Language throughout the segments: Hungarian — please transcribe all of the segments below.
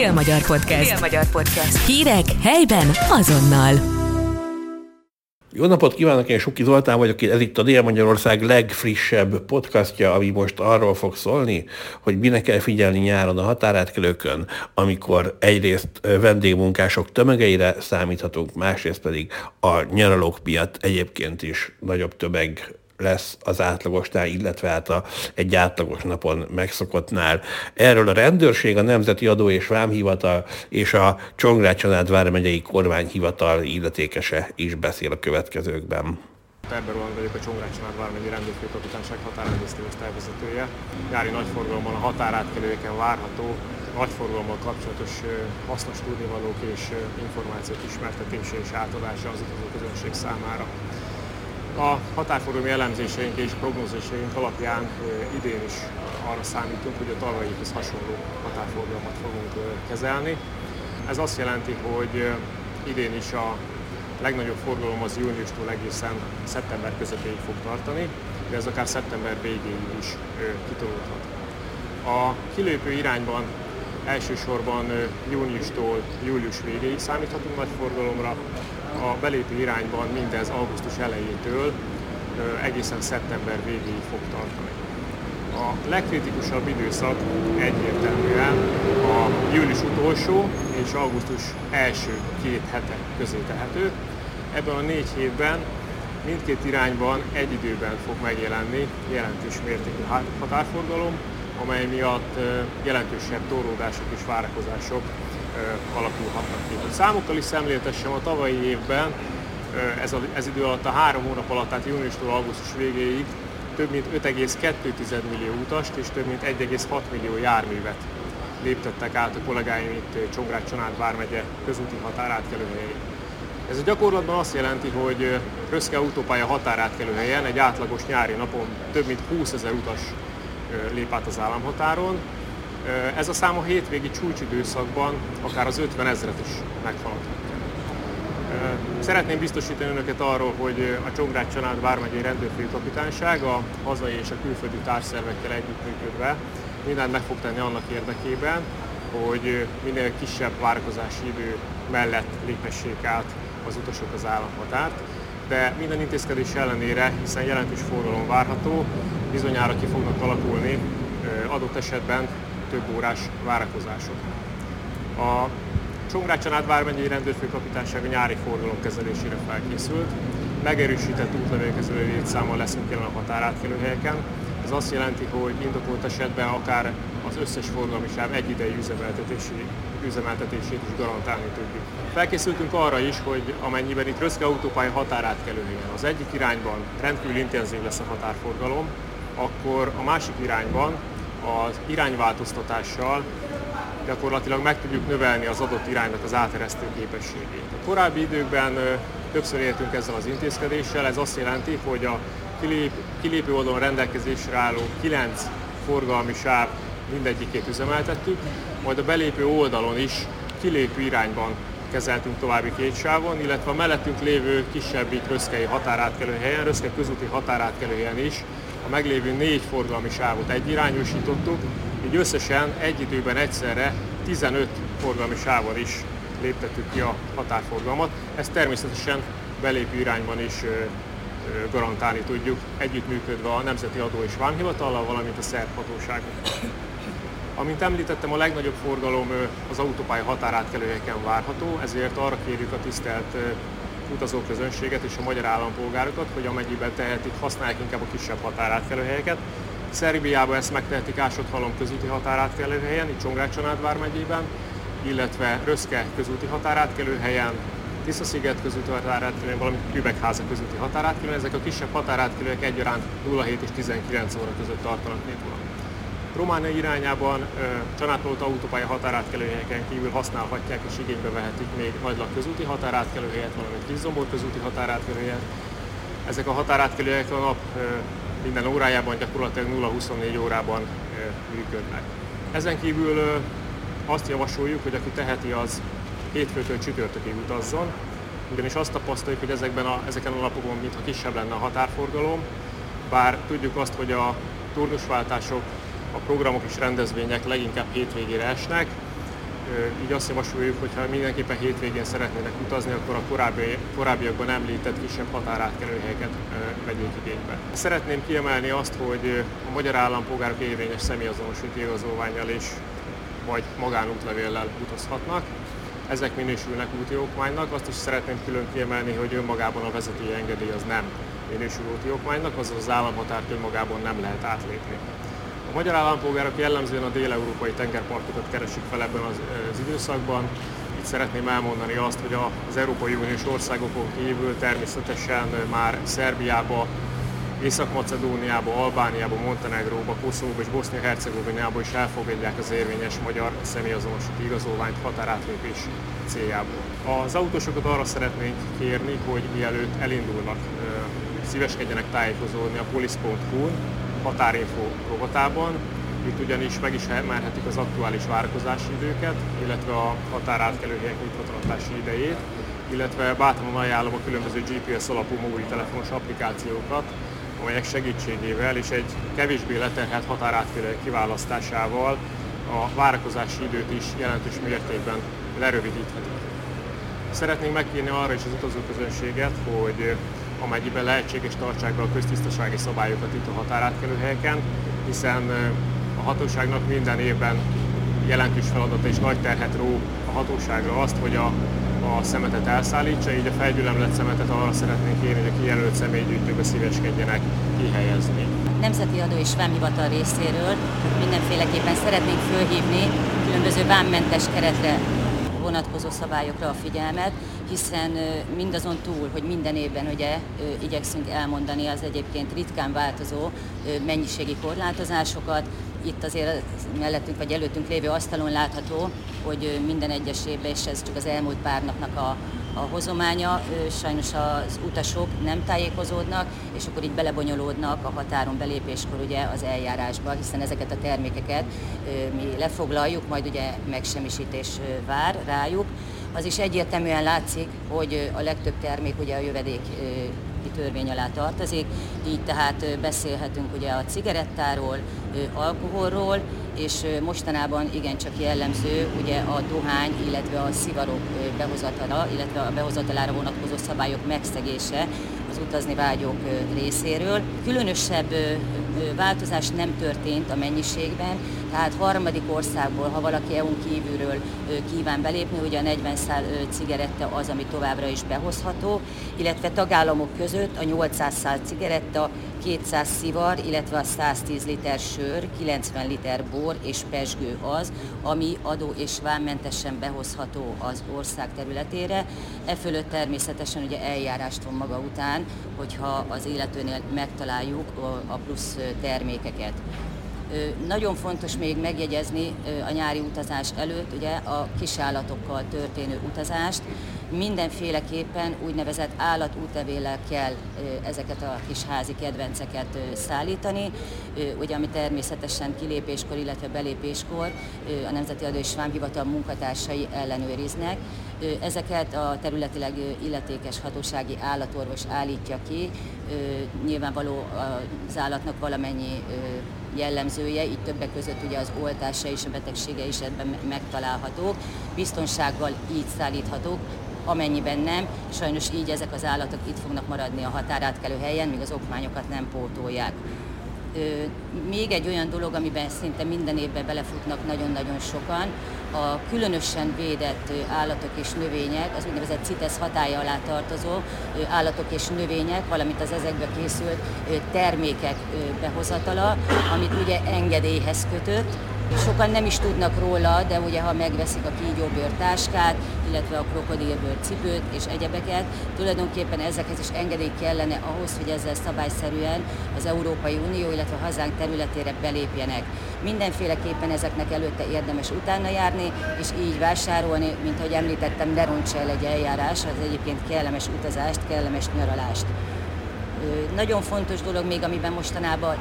Dél-Magyar Podcast. Dél-Magyar Podcast. Hírek helyben azonnal. Jó napot kívánok, én Suki Zoltán vagyok, ez itt a Dél-Magyarország legfrissebb podcastja, ami most arról fog szólni, hogy mire kell figyelni nyáron a határátkelőkön, amikor egyrészt vendégmunkások tömegeire számíthatunk, másrészt pedig a nyaralók miatt egyébként is nagyobb tömeg lesz az átlagosnál, illetve hát a, egy átlagos napon megszokottnál. Erről a rendőrség, a Nemzeti Adó és Vámhivatal és a Csongrád Csanád Vármegyei Kormányhivatal illetékese is beszél a következőkben. Perber Roland vagyok, a Csongrád Csanád Vármegyi Rendőrfőkapitányság határrendészeti osztályvezetője. Nyári nagyforgalommal a határátkelőjeken várható nagyforgalommal kapcsolatos hasznos tudnivalók és információk ismertetése és átadása az utazó közönség számára. A határforgalmi elemzéseink és prognózisaink alapján idén is arra számítunk, hogy a tavalyihoz hasonló határforgalmat fogunk kezelni. Ez azt jelenti, hogy idén is a legnagyobb forgalom az júniustól egészen szeptember közepéig fog tartani, de ez akár szeptember végéig is kitolódhat. A kilépő irányban elsősorban júniustól július végéig számíthatunk nagy forgalomra, a belépő irányban mindez augusztus elejétől egészen szeptember végéig fog tartani. A legkritikusabb időszak egyértelműen a július utolsó és augusztus első két hete közé tehető. Ebben a négy hétben mindkét irányban egy időben fog megjelenni jelentős mértékű határforgalom, amely miatt jelentősebb torlódások és várakozások alakulhatnak ki. Számokkal is szemléltessem, a tavalyi évben ez, a, ez idő alatt a három hónap alatt, tehát júniustól augusztus végéig több mint 5,2 millió utast és több mint 1,6 millió járművet léptettek át a kollégáim itt Csongrád Csanád vármegye közúti határátkelőhelyén. Ez a gyakorlatban azt jelenti, hogy Röszke autópálya határátkelőhelyen egy átlagos nyári napon több mint 20 ezer utas lép át az államhatáron, ez a szám a hétvégi csúcsidőszakban akár az 50 ezeret is meghaladhatja. Szeretném biztosítani önöket arról, hogy a Csongrád Csanád Vármegyei Rendőrfőkapitányság a hazai és a külföldi társszervekkel együttműködve mindent meg fog tenni annak érdekében, hogy minél kisebb várakozási idő mellett léphessék át az utasok az államhatárt, de minden intézkedés ellenére, hiszen jelentős forgalom várható, bizonyára ki fognak alakulni adott esetben több órás várakozások. A Csongrád Csanád vármegyei rendőrfőkapitányság a nyári forgalom kezelésére felkészült. Megerősített útlevélkezelő létszámmal leszünk jelen a határátkelőhelyeken. Ez azt jelenti, hogy indokolt esetben akár az összes forgalmi sáv egyidejű üzemeltetési, üzemeltetését is garantálni tudjuk. Felkészültünk arra is, hogy amennyiben itt Röszke autópálya határátkelőhelyen az egyik irányban rendkívül intenzív lesz a határforgalom, akkor a másik irányban az irányváltoztatással gyakorlatilag meg tudjuk növelni az adott iránynak az áteresztő képességét. A korábbi időkben többször éltünk ezzel az intézkedéssel, ez azt jelenti, hogy a kilép, kilépő oldalon rendelkezésre álló 9 forgalmi sáv mindegyikét üzemeltettük, majd a belépő oldalon is kilépő irányban kezeltünk további két sávon, illetve a mellettünk lévő kisebbik röszkei határátkelő helyen, röszke közúti határátkelő helyen is meglévő négy forgalmi sávot egyirányosítottuk, így összesen egy időben egyszerre 15 forgalmi sávon is léptettük ki a határforgalmat. Ezt természetesen belépő irányban is garantálni tudjuk, együttműködve a Nemzeti Adó és Vámhivatallal, valamint a szerb hatóságokkal. Amint említettem, a legnagyobb forgalom az autópálya határátkelőhelyeken várható, ezért arra kérjük a tisztelt utazóközönséget és a magyar állampolgárokat, hogy amennyiben tehetik, használják inkább a kisebb határátkelőhelyeket. Szerbiában ezt megtehetik Ásodhalom közúti határátkelőhelyen, itt Csongrád Csanád vármegyében, illetve Röszke közúti határátkelőhelyen, Tiszasziget közúti határátkelőhelyen, valamint Kübekháza közúti határátkelőhelyen. Ezek a kisebb határátkelőhelyek egyaránt 07 és 19 óra között tartanak névúra. Románia irányában Csanátolta autópálya határátkelőhelyeken kívül használhatják és igénybe vehetik még Nagylag közúti határátkelőhelyet, valamint Kizombor közúti határátkelőhelyet. Ezek a határátkelőhelyek a nap minden órájában gyakorlatilag 0-24 órában működnek. Ezen kívül azt javasoljuk, hogy aki teheti, az hétfőtől csütörtökig utazzon, ugyanis azt tapasztaljuk, hogy ezekben a, ezeken a napokon mintha kisebb lenne a határforgalom, bár tudjuk azt, hogy a turnusváltások a programok és rendezvények leginkább hétvégére esnek, így azt javasoljuk, hogy ha mindenképpen hétvégén szeretnének utazni, akkor a korábbi, korábbiakban említett kisebb határátkelőhelyeket vegyék igénybe. Szeretném kiemelni azt, hogy a magyar állampolgárok érvényes személyazonosító igazolványjal és vagy magánútlevéllel utazhatnak. Ezek minősülnek úti okmánynak. Azt is szeretném külön kiemelni, hogy önmagában a vezetői engedély az nem minősül úti okmánynak, azaz az államhatárt önmagában nem lehet átlépni. A magyar állampolgárok jellemzően a dél-európai tengerpartokat keresik fel ebben az, az időszakban. Itt szeretném elmondani azt, hogy az Európai Uniós országokon kívül természetesen már Szerbiába, Észak-Macedóniába, Albániába, Montenegróba, Koszovóba és Bosznia-Hercegovinába is elfogadják az érvényes magyar személyazonosító igazolványt határátlépés céljából. Az autósokat arra szeretnénk kérni, hogy mielőtt elindulnak, szíveskedjenek tájékozódni a polisz.hu határinfo rovatában. Itt ugyanis meg is emelhetik az aktuális várakozási időket, illetve a határátkelőhelyek nyitvatartási idejét, illetve bátran ajánlom a különböző GPS alapú mobiltelefonos applikációkat, amelyek segítségével és egy kevésbé leterhelt határátkelő kiválasztásával a várakozási időt is jelentős mértékben lerövidíthetik. Szeretnénk megkérni arra is az utazóközönséget, hogy amennyiben lehetséges tartsák be a köztisztasági szabályokat itt a határátkelő helyeken, hiszen a hatóságnak minden évben jelentős feladata és nagy terhet ró a hatóságra azt, hogy a, a szemetet elszállítsa, így a felgyülemlett szemetet arra szeretnénk kérni, hogy a kijelölt személygyűjtőbe szíveskedjenek kihelyezni. Nemzeti Adó és Vámhivatal részéről mindenféleképpen szeretnénk fölhívni különböző vámmentes keretre vonatkozó szabályokra a figyelmet, hiszen mindazon túl, hogy minden évben ugye igyekszünk elmondani az egyébként ritkán változó mennyiségi korlátozásokat, itt azért mellettünk vagy előttünk lévő asztalon látható, hogy minden egyes évben, és ez csak az elmúlt pár napnak a, a hozománya, sajnos az utasok nem tájékozódnak, és akkor így belebonyolódnak a határon belépéskor ugye az eljárásba, hiszen ezeket a termékeket mi lefoglaljuk, majd ugye megsemmisítés vár rájuk. Az is egyértelműen látszik, hogy a legtöbb termék ugye a jövedék törvény alá tartozik, így tehát beszélhetünk ugye a cigarettáról, alkoholról, és mostanában igencsak jellemző ugye a dohány, illetve a szivarok behozatala, illetve a behozatalára vonatkozó szabályok megszegése az utazni vágyók részéről. Különösebb változás nem történt a mennyiségben, tehát harmadik országból, ha valaki EU-n kívülről kíván belépni, ugye a 40 szál cigaretta az, ami továbbra is behozható, illetve tagállamok között a 800 szál cigaretta, 200 szivar, illetve a 110 liter sör, 90 liter bor és pesgő az, ami adó és vámmentesen behozható az ország területére. E fölött természetesen ugye eljárást von maga után, hogyha az illetőnél megtaláljuk a plusz termékeket. Nagyon fontos még megjegyezni a nyári utazás előtt ugye a kisállatokkal történő utazást. Mindenféleképpen úgynevezett állatútevéllel kell ezeket a kis házi kedvenceket szállítani, ugye ami természetesen kilépéskor, illetve belépéskor a Nemzeti Adó és Vámhivatal munkatársai ellenőriznek. Ezeket a területileg illetékes hatósági állatorvos állítja ki, nyilvánvaló az állatnak valamennyi jellemzője, itt többek között ugye az oltása és a betegsége is ebben megtalálhatók, biztonsággal így szállíthatók, amennyiben nem, sajnos így ezek az állatok itt fognak maradni a határátkelő helyen, míg az okmányokat nem pótolják. Még egy olyan dolog, amiben szinte minden évben belefutnak nagyon-nagyon sokan, a különösen védett állatok és növények, az úgynevezett CITES hatája alá tartozó állatok és növények, valamint az ezekbe készült termékek behozatala, amit ugye engedélyhez kötött, Sokan nem is tudnak róla, de ugye ha megveszik a kígyóbőr táskát, illetve a krokodilbőr cipőt és egyebeket, tulajdonképpen ezekhez is engedély kellene ahhoz, hogy ezzel szabályszerűen az Európai Unió, illetve a hazánk területére belépjenek. Mindenféleképpen ezeknek előtte érdemes utána járni, és így vásárolni, mint ahogy említettem, ne rontsa el egy eljárás, az egyébként kellemes utazást, kellemes nyaralást. Nagyon fontos dolog még, amiben mostanában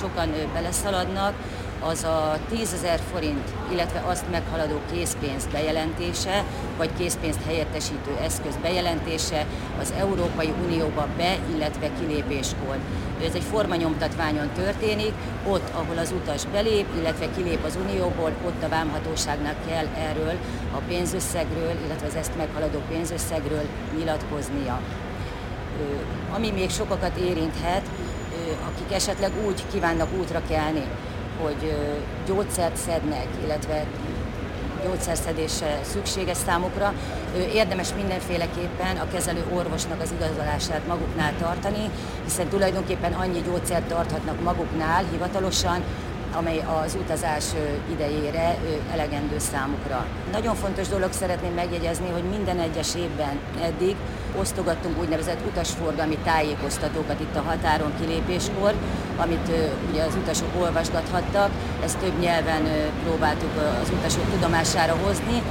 sokan beleszaladnak, az a 10 ezer forint, illetve azt meghaladó készpénz bejelentése, vagy készpénzt helyettesítő eszköz bejelentése az Európai Unióba be, illetve kilépéskor. Ez egy formanyomtatványon történik, ott, ahol az utas belép, illetve kilép az Unióból, ott a vámhatóságnak kell erről a pénzösszegről, illetve az ezt meghaladó pénzösszegről nyilatkoznia. Ami még sokakat érinthet, akik esetleg úgy kívánnak útra kelni, hogy gyógyszert szednek, illetve gyógyszerszedése szükséges számukra, érdemes mindenféleképpen a kezelő orvosnak az igazolását maguknál tartani, hiszen tulajdonképpen annyi gyógyszert tarthatnak maguknál hivatalosan, amely az utazás idejére elegendő számukra. Nagyon fontos dolog szeretném megjegyezni, hogy minden egyes évben eddig osztogattunk úgynevezett utasforgalmi tájékoztatókat itt a határon kilépéskor, amit ugye az utasok olvasgathattak. Ezt több nyelven próbáltuk az utasok tudomására hozni.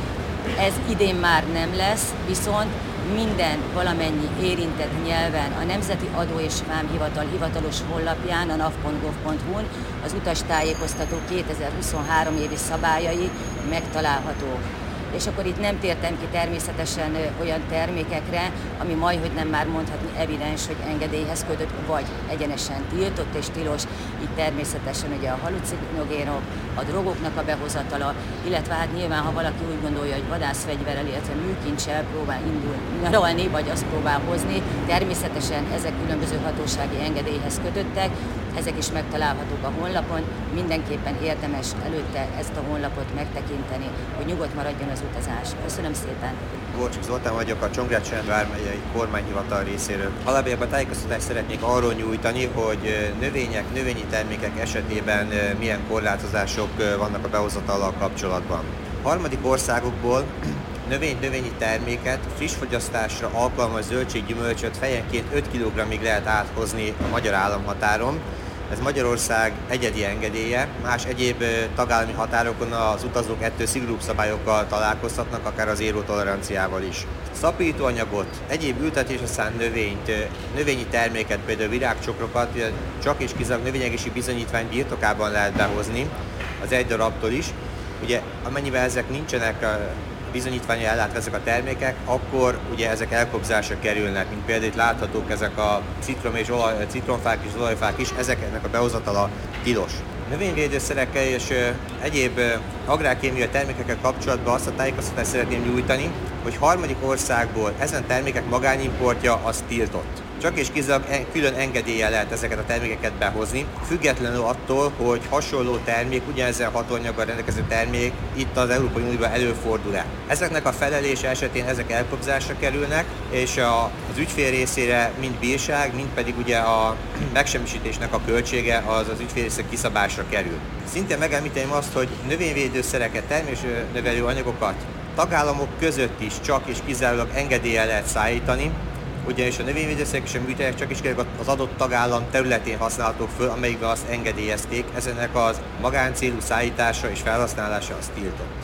Ez idén már nem lesz, viszont minden valamennyi érintett nyelven a Nemzeti Adó és Vámhivatal hivatalos honlapján, a nav.gov.hu-n az utas tájékoztató 2023 évi szabályai megtalálhatók és akkor itt nem tértem ki természetesen olyan termékekre, ami majd, hogy nem már mondhatni evidens, hogy engedélyhez kötött, vagy egyenesen tiltott és tilos. Itt természetesen ugye a halucinogénok, a drogoknak a behozatala, illetve hát nyilván, ha valaki úgy gondolja, hogy vadászfegyverrel, illetve műkincsel próbál indulni, vagy azt próbál hozni, természetesen ezek különböző hatósági engedélyhez kötöttek, ezek is megtalálhatók a honlapon, mindenképpen érdemes előtte ezt a honlapot megtekinteni, hogy nyugodt maradjon az utazás. Köszönöm szépen! Gorcsik Zoltán vagyok, a Csongrád vármegyei kormányhivatal részéről. Alapjában tájékoztatást szeretnék arról nyújtani, hogy növények, növényi termékek esetében milyen korlátozások vannak a behozatallal kapcsolatban. Harmadik országokból növény növényi terméket friss fogyasztásra alkalmas zöldséggyümölcsöt fejenként 5 kg-ig lehet áthozni a magyar államhatáron, ez Magyarország egyedi engedélye, más egyéb tagállami határokon az utazók ettől szigorúbb szabályokkal találkozhatnak, akár az éró toleranciával is. Szapítóanyagot, egyéb ültetésre szánt növényt, növényi terméket, például virágcsokrokat, csak és kizárólag növényegési bizonyítvány birtokában lehet behozni, az egy darabtól is. Ugye amennyiben ezek nincsenek bizonyítványa ellátva ezek a termékek, akkor ugye ezek elkobzásra kerülnek, mint például itt láthatók ezek a citrom és olaj, citromfák és olajfák is, ezeknek a behozatala tilos. Növényvédőszerekkel és egyéb agrárkémiai termékekkel kapcsolatban azt a tájékoztatást szeretném nyújtani, hogy harmadik országból ezen termékek magánimportja az tiltott csak és kizárólag külön engedélye lehet ezeket a termékeket behozni, függetlenül attól, hogy hasonló termék, ugyanezen hatóanyaggal rendelkező termék itt az Európai Unióban előfordul-e. Ezeknek a felelése esetén ezek elkobzásra kerülnek, és a, az ügyfél részére mind bírság, mind pedig ugye a megsemmisítésnek a költsége az az ügyfél részére kiszabásra kerül. Szintén megemlíteném azt, hogy növényvédőszereket, termésnövelő anyagokat tagállamok között is csak és kizárólag engedélye lehet szállítani, ugyanis a növényvédőszerek és a műtegyek csak is az adott tagállam területén használhatók föl, amelyikben azt engedélyezték, ezenek az magáncélú szállítása és felhasználása az tiltott.